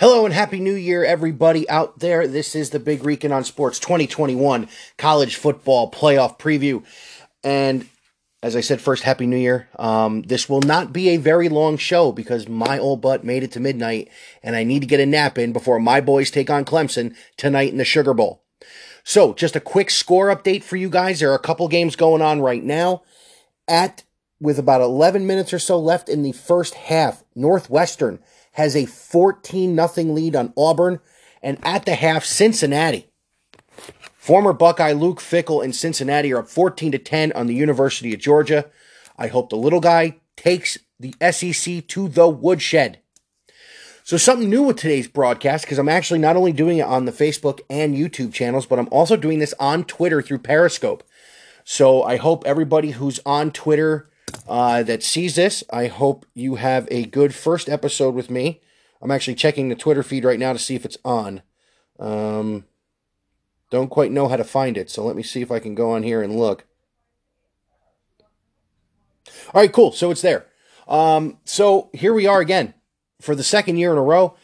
Hello and happy new year, everybody out there. This is the Big Rican on Sports 2021 college football playoff preview. And as I said, first, happy new year. Um, this will not be a very long show because my old butt made it to midnight and I need to get a nap in before my boys take on Clemson tonight in the Sugar Bowl. So, just a quick score update for you guys. There are a couple games going on right now. At with about 11 minutes or so left in the first half, Northwestern has a 14 nothing lead on Auburn, and at the half, Cincinnati. Former Buckeye Luke Fickell and Cincinnati are up 14 to 10 on the University of Georgia. I hope the little guy takes the SEC to the woodshed. So, something new with today's broadcast, because I'm actually not only doing it on the Facebook and YouTube channels, but I'm also doing this on Twitter through Periscope. So, I hope everybody who's on Twitter uh, that sees this. I hope you have a good first episode with me. I'm actually checking the Twitter feed right now to see if it's on. Um, don't quite know how to find it, so let me see if I can go on here and look. All right, cool. So it's there. Um, so here we are again for the second year in a row.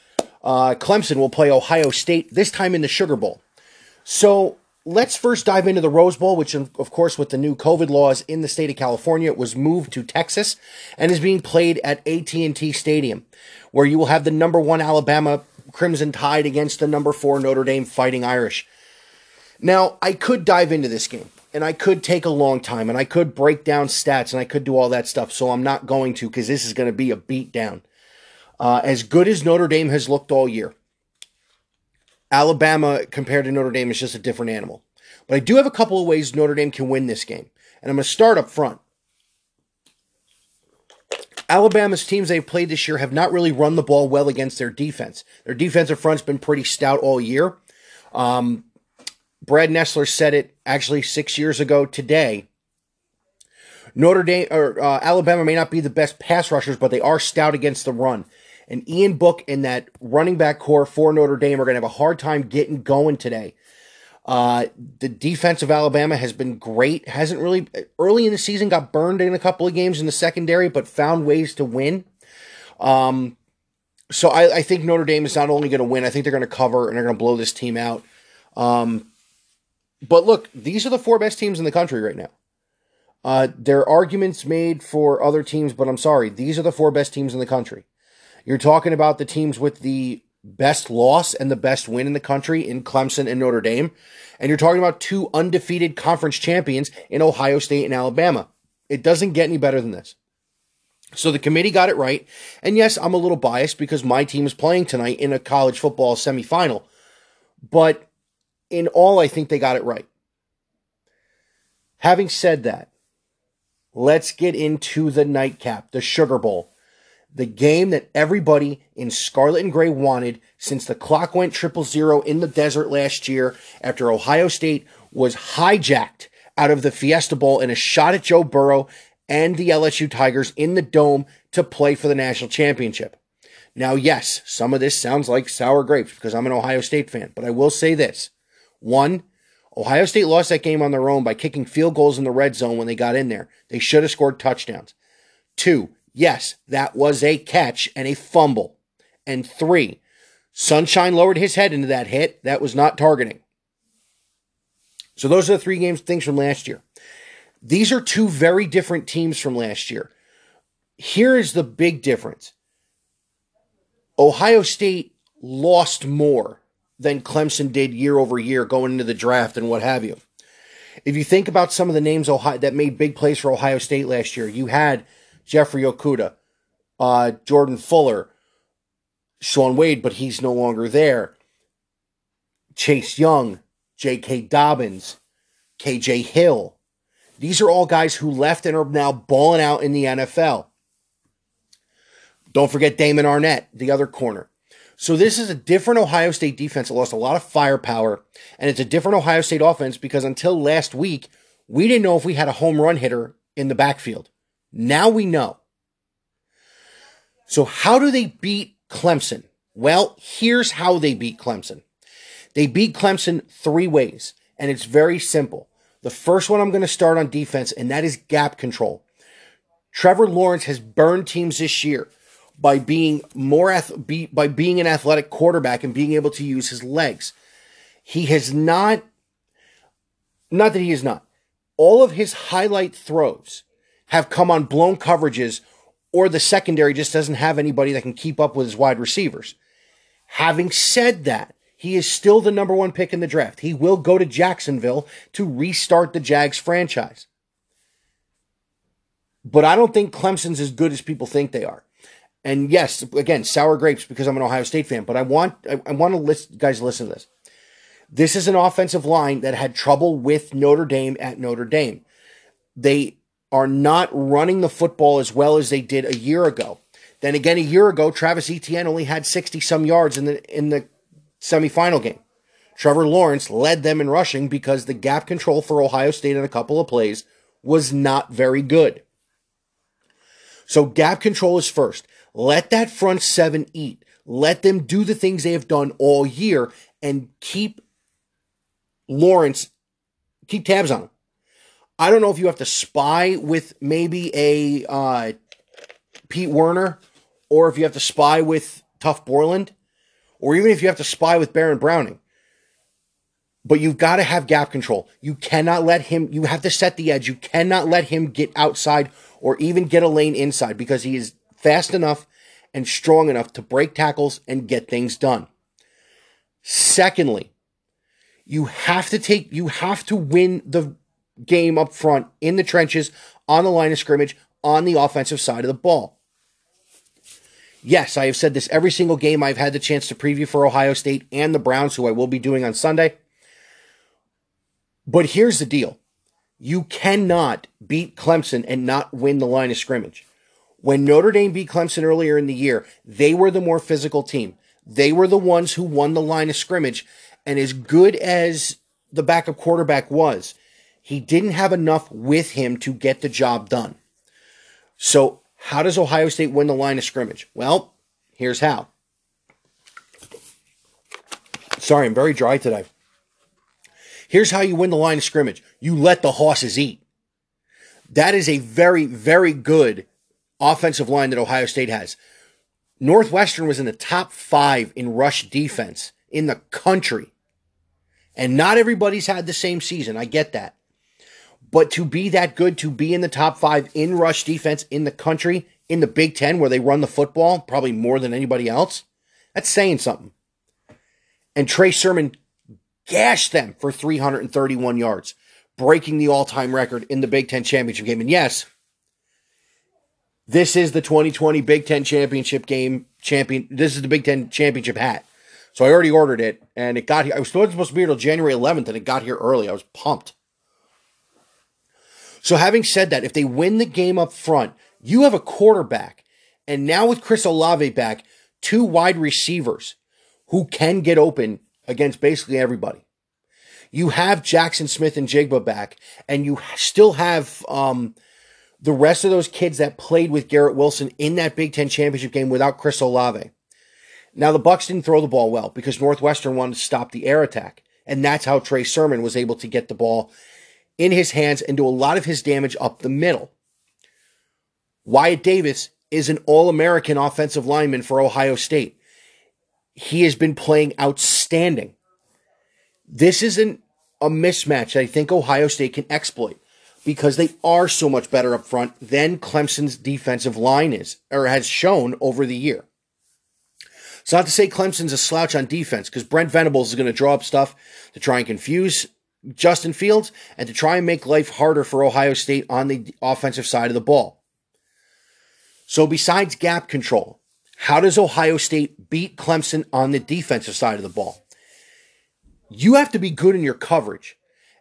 Uh, Clemson will play Ohio State this time in the Sugar Bowl. So let's first dive into the Rose Bowl, which, of course, with the new COVID laws in the state of California, was moved to Texas and is being played at AT&T Stadium, where you will have the number one Alabama Crimson Tide against the number four Notre Dame Fighting Irish. Now, I could dive into this game, and I could take a long time, and I could break down stats, and I could do all that stuff. So I'm not going to because this is going to be a beatdown. Uh, as good as Notre Dame has looked all year, Alabama compared to Notre Dame is just a different animal. But I do have a couple of ways Notre Dame can win this game. And I'm going to start up front. Alabama's teams they've played this year have not really run the ball well against their defense. Their defensive front's been pretty stout all year. Um, Brad Nessler said it actually six years ago today. Notre Dame or uh, Alabama may not be the best pass rushers, but they are stout against the run. And Ian Book and that running back core for Notre Dame are going to have a hard time getting going today. Uh, the defense of Alabama has been great. Hasn't really early in the season got burned in a couple of games in the secondary, but found ways to win. Um, so I, I think Notre Dame is not only going to win, I think they're going to cover and they're going to blow this team out. Um, but look, these are the four best teams in the country right now. Uh, there are arguments made for other teams, but I'm sorry, these are the four best teams in the country. You're talking about the teams with the best loss and the best win in the country in Clemson and Notre Dame. And you're talking about two undefeated conference champions in Ohio State and Alabama. It doesn't get any better than this. So the committee got it right. And yes, I'm a little biased because my team is playing tonight in a college football semifinal. But in all, I think they got it right. Having said that, let's get into the nightcap, the Sugar Bowl the game that everybody in Scarlet and Gray wanted since the clock went triple zero in the desert last year after Ohio State was hijacked out of the Fiesta Bowl in a shot at Joe Burrow and the LSU Tigers in the dome to play for the national championship. Now, yes, some of this sounds like sour grapes because I'm an Ohio State fan, but I will say this. One, Ohio State lost that game on their own by kicking field goals in the red zone when they got in there. They should have scored touchdowns. Two, Yes, that was a catch and a fumble. And three, Sunshine lowered his head into that hit. That was not targeting. So those are the three games things from last year. These are two very different teams from last year. Here is the big difference. Ohio State lost more than Clemson did year over year going into the draft and what have you. If you think about some of the names Ohio, that made big plays for Ohio State last year, you had Jeffrey Okudah, uh, Jordan Fuller, Shaun Wade, but he's no longer there. Chase Young, J.K. Dobbins, K.J. Hill. These are all guys who left and are now balling out in the NFL. Don't forget Damon Arnette, the other corner. So this is a different Ohio State defense that lost a lot of firepower, and it's a different Ohio State offense because until last week, we didn't know if we had a home run hitter in the backfield. Now we know. So, how do they beat Clemson? Well, here's how they beat Clemson. They beat Clemson three ways, and it's very simple. The first one I'm going to start on defense, and that is gap control. Trevor Lawrence has burned teams this year. by being more by being an athletic quarterback and being able to use his legs. He has not not that he is not. All of his highlight throws have come on blown coverages or the secondary just doesn't have anybody that can keep up with his wide receivers. Having said that, he is still the number one pick in the draft. He will go to Jacksonville to restart the Jags franchise. But I don't think Clemson's as good as people think they are. And yes, again, sour grapes because I'm an Ohio State fan, but I want I, want to list guys listen to this. This is an offensive line that had trouble with Notre Dame at Notre Dame. They are not running the football as well as they did a year ago. Then again, a year ago, Travis Etienne only had 60 some yards in the in the semifinal game. Trevor Lawrence led them in rushing because the gap control for Ohio State in a couple of plays was not very good. So gap control is first. Let that front seven eat. Let them do the things they have done all year and keep Lawrence, keep tabs on him. I don't know if you have to spy with maybe a uh, Pete Werner or if you have to spy with Tuf Borland or even if you have to spy with Baron Browning. But you've got to have gap control. You cannot let him, you have to set the edge. You cannot let him get outside or even get a lane inside because he is fast enough and strong enough to break tackles and get things done. Secondly, you have to take, you have to win the game up front in the trenches on the line of scrimmage on the offensive side of the ball. Yes, I have said this every single game I've had the chance to preview for Ohio State and the Browns, who I will be doing on Sunday. But here's the deal you cannot beat Clemson and not win the line of scrimmage. When Notre Dame beat Clemson earlier in the year, they were the more physical team. They were the ones who won the line of scrimmage. And as good as the backup quarterback was, he didn't have enough with him to get the job done. So, how does Ohio State win the line of scrimmage? Well, here's how. Sorry, I'm very dry today. Here's how you win the line of scrimmage you let the horses eat. That is a very, very good offensive line that Ohio State has. Northwestern was in the top five in rush defense in the country. And not everybody's had the same season. I get that. But to be that good, to be in the top five in rush defense in the country, in the Big Ten, where they run the football probably more than anybody else, that's saying something. And Trey Sermon gashed them for 331 yards, breaking the all time record in the Big Ten championship game. And yes, this is the 2020 Big Ten championship game champion. This is the Big Ten championship hat. So I already ordered it, and it got here. I was supposed to be here till January 11th, and it got here early. I was pumped. So having said that, if they win the game up front, you have a quarterback, and now with Chris Olave back, two wide receivers who can get open against basically everybody. You have Jackson Smith-Njigba back, and you still have um, the rest of those kids that played with Garrett Wilson in that Big Ten championship game without Chris Olave. Now the Bucks didn't throw the ball well because Northwestern wanted to stop the air attack. And that's how Trey Sermon was able to get the ball in his hands and do a lot of his damage up the middle. Wyatt Davis is an All American offensive lineman for Ohio State. He has been playing outstanding. This isn't a mismatch that I think Ohio State can exploit because they are so much better up front than Clemson's defensive line is or has shown over the year. It's not to say Clemson's a slouch on defense because Brent Venables is going to draw up stuff to try and confuse Justin Fields and to try and make life harder for Ohio State on the offensive side of the ball. So, besides gap control, how does Ohio State beat Clemson on the defensive side of the ball? You have to be good in your coverage.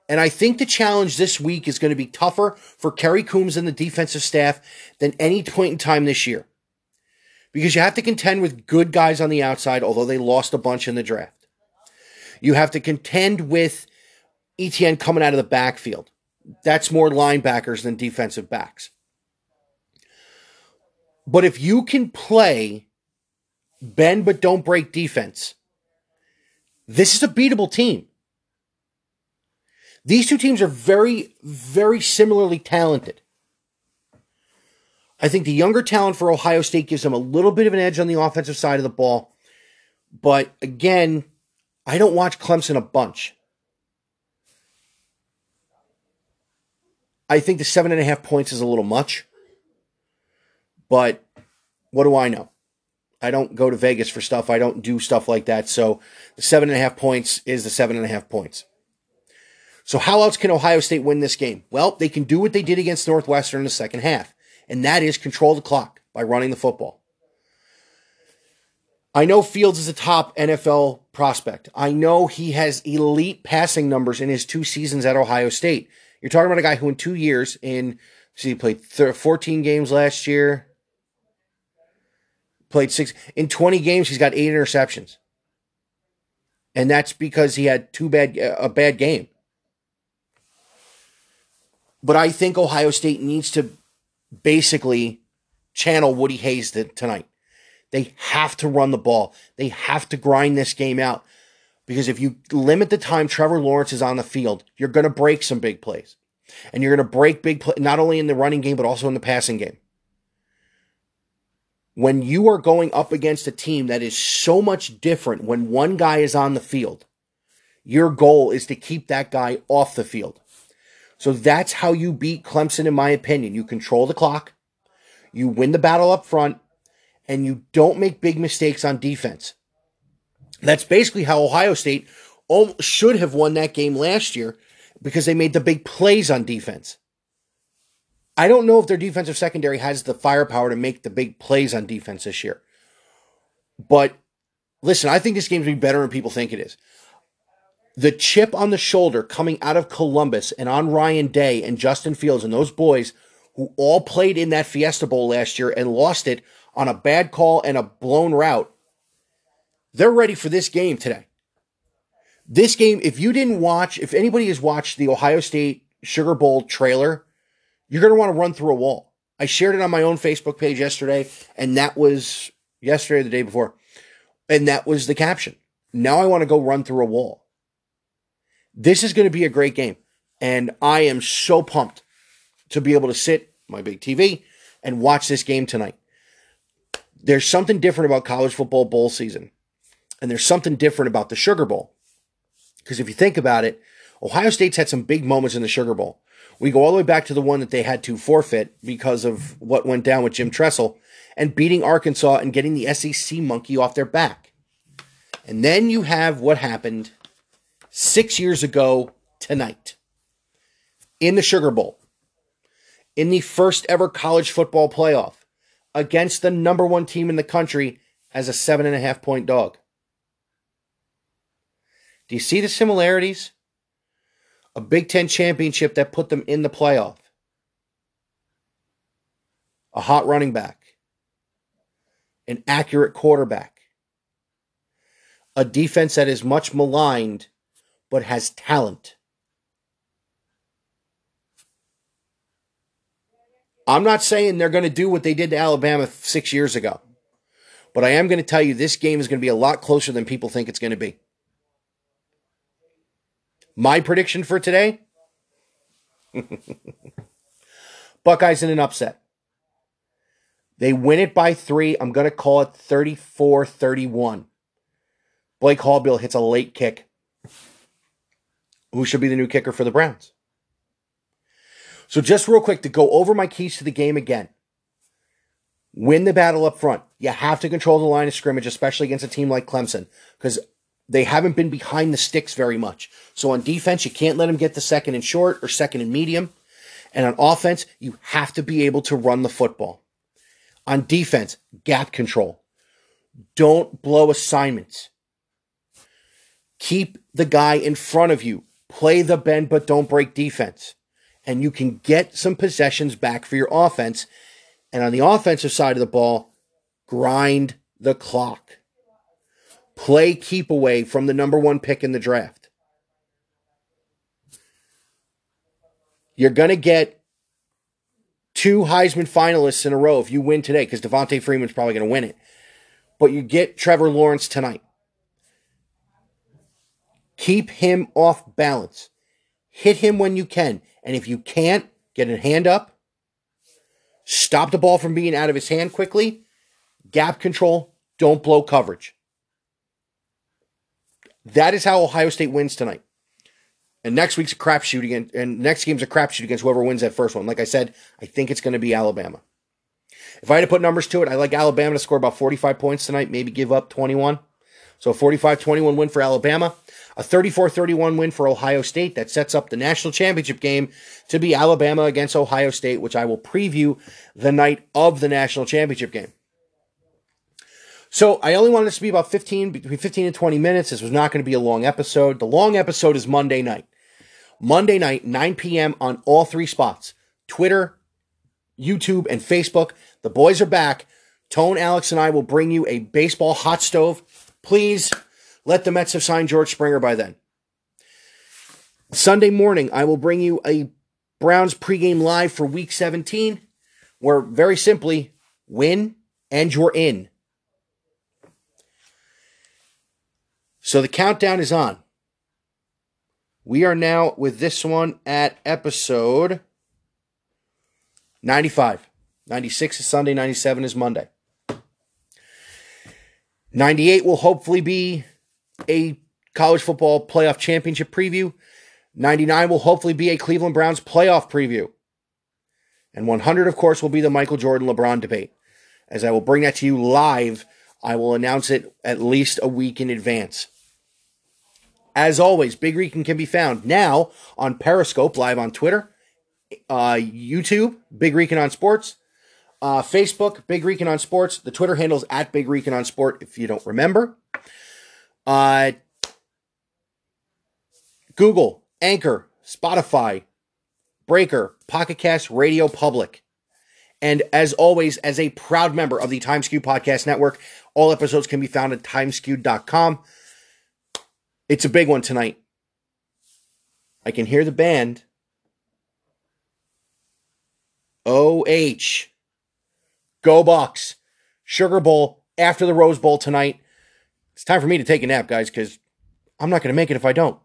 And I think the challenge this week is going to be tougher for Kerry Coombs and the defensive staff than any point in time this year because you have to contend with good guys on the outside, although they lost a bunch in the draft. You have to contend with Etienne coming out of the backfield. That's more linebackers than defensive backs. But if you can play bend but don't break defense, this is a beatable team. These two teams are very, very similarly talented. I think the younger talent for Ohio State gives them a little bit of an edge on the offensive side of the ball. But again, I don't watch Clemson a bunch. I think the seven and a half points is a little much. But what do I know? I don't go to Vegas for stuff. I don't do stuff like that. So the seven and a half points is the seven and a half points. So how else can Ohio State win this game? Well, they can do what they did against Northwestern in the second half and that is control the clock by running the football. I know Fields is a top NFL prospect. I know he has elite passing numbers in his two seasons at Ohio State. You're talking about a guy who, in two years, in see, he played 14 games last year, played six in 20 games. He's got eight interceptions, and that's because he had two bad a bad game. But I think Ohio State needs to basically channel Woody Hayes tonight. They have to run the ball. They have to grind this game out because if you limit the time Trevor Lawrence is on the field, you're going to break some big plays. And you're going to break big play not only in the running game but also in the passing game. When you are going up against a team that is so much different when one guy is on the field, your goal is to keep that guy off the field. So that's how you beat Clemson, in my opinion. You control the clock, you win the battle up front, and you don't make big mistakes on defense. That's basically how Ohio State should have won that game last year because they made the big plays on defense. I don't know if their defensive secondary has the firepower to make the big plays on defense this year. But listen, I think this game's going to be better than people think it is the chip on the shoulder coming out of Columbus and on Ryan Day and Justin Fields and those boys who all played in that Fiesta Bowl last year and lost it on a bad call and a blown route, they're ready for this game today. This game, if you didn't watch, if anybody has watched the Ohio State Sugar Bowl trailer, you're going to want to run through a wall. I shared it on my own Facebook page yesterday, and that was yesterday or the day before. And that was the caption. Now I want to go run through a wall. This is going to be a great game. And I am so pumped to be able to sit my big TV and watch this game tonight. There's something different about college football bowl season. And there's something different about the Sugar Bowl. Because if you think about it, Ohio State's had some big moments in the Sugar Bowl. We go all the way back to the one that they had to forfeit because of what went down with Jim Tressel and beating Arkansas and getting the SEC monkey off their back. And then you have what happened six years ago tonight in the Sugar Bowl, in the first ever college football playoff against the number one team in the country as a seven and a half point dog. Do you see the similarities? A Big Ten championship that put them in the playoff. A hot running back. An accurate quarterback. A defense that is much maligned but has talent. I'm not saying they're going to do what they did to Alabama six years ago, but I am going to tell you this game is going to be a lot closer than people think it's going to be. My prediction for today Buckeyes in an upset. They win it by three. I'm going to call it 34 31. Blake Haubeil hits a late kick who should be the new kicker for the Browns. So, just real quick to go over my keys to the game again. Win the battle up front. You have to control the line of scrimmage, especially against a team like Clemson, because they haven't been behind the sticks very much. So, on defense, you can't let them get the second and short or second and medium. And on offense, you have to be able to run the football. On defense, gap control. Don't blow assignments. Keep the guy in front of you play the bend but don't break defense. And you can get some possessions back for your offense. And on the offensive side of the ball, grind the clock. Play keep away from the number one pick in the draft. You're going to get two Heisman finalists in a row if you win today, because Devonta Freeman's probably going to win it. But you get Trevor Lawrence tonight. Keep him off balance. Hit him when you can. And if you can't, get a hand up, Stop the ball from being out of his hand quickly. Gap control. Don't blow coverage. That is how Ohio State wins tonight. And next week's a crapshoot again. And next game's a crapshoot against whoever wins that first one. Like I said, I think it's going to be Alabama. If I had to put numbers to it, I like Alabama to score about 45 points tonight, maybe give up 21. So a 45 21 win for Alabama, a 34 31 win for Ohio State. That sets up the national championship game to be Alabama against Ohio State, which I will preview the night of the national championship game. So I only wanted this to be about 15, between 15 and 20 minutes. This was not going to be a long episode. The long episode is Monday night. Monday night, 9 p.m. on all three spots Twitter, YouTube, and Facebook. The boys are back. Tone, Alex, and I will bring you a baseball hot stove. Please let the Mets have signed George Springer by then. Sunday morning, I will bring you a Browns pregame live for week 17, where very simply, win and you're in. So the countdown is on. We are now with this one at episode 95. 96 is Sunday, 97 is Monday. 98 will hopefully be a college football playoff championship preview. 99 will hopefully be a Cleveland Browns playoff preview. And 100, of course, will be the Michael Jordan LeBron debate. As I will bring that to you live, I will announce it at least a week in advance. As always, Big Rican can be found now on Periscope, live on Twitter, uh, YouTube, Big Rican on Sports, uh, Facebook, Big Rican on Sports. The Twitter handle's at Big Rican on Sport, if you don't remember. Uh, Google, Anchor, Spotify, Breaker, Pocket Cast, Radio Public. And as always, as a proud member of the Timeskew Podcast Network, all episodes can be found at timeskew.com. It's a big one tonight. I can hear the band. OH. Go Bucks. Sugar Bowl after the Rose Bowl tonight. It's time for me to take a nap, guys, because I'm not going to make it if I don't.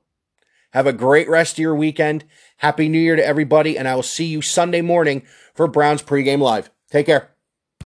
Have a great rest of your weekend. Happy New Year to everybody, and I will see you Sunday morning for Browns pregame live. Take care.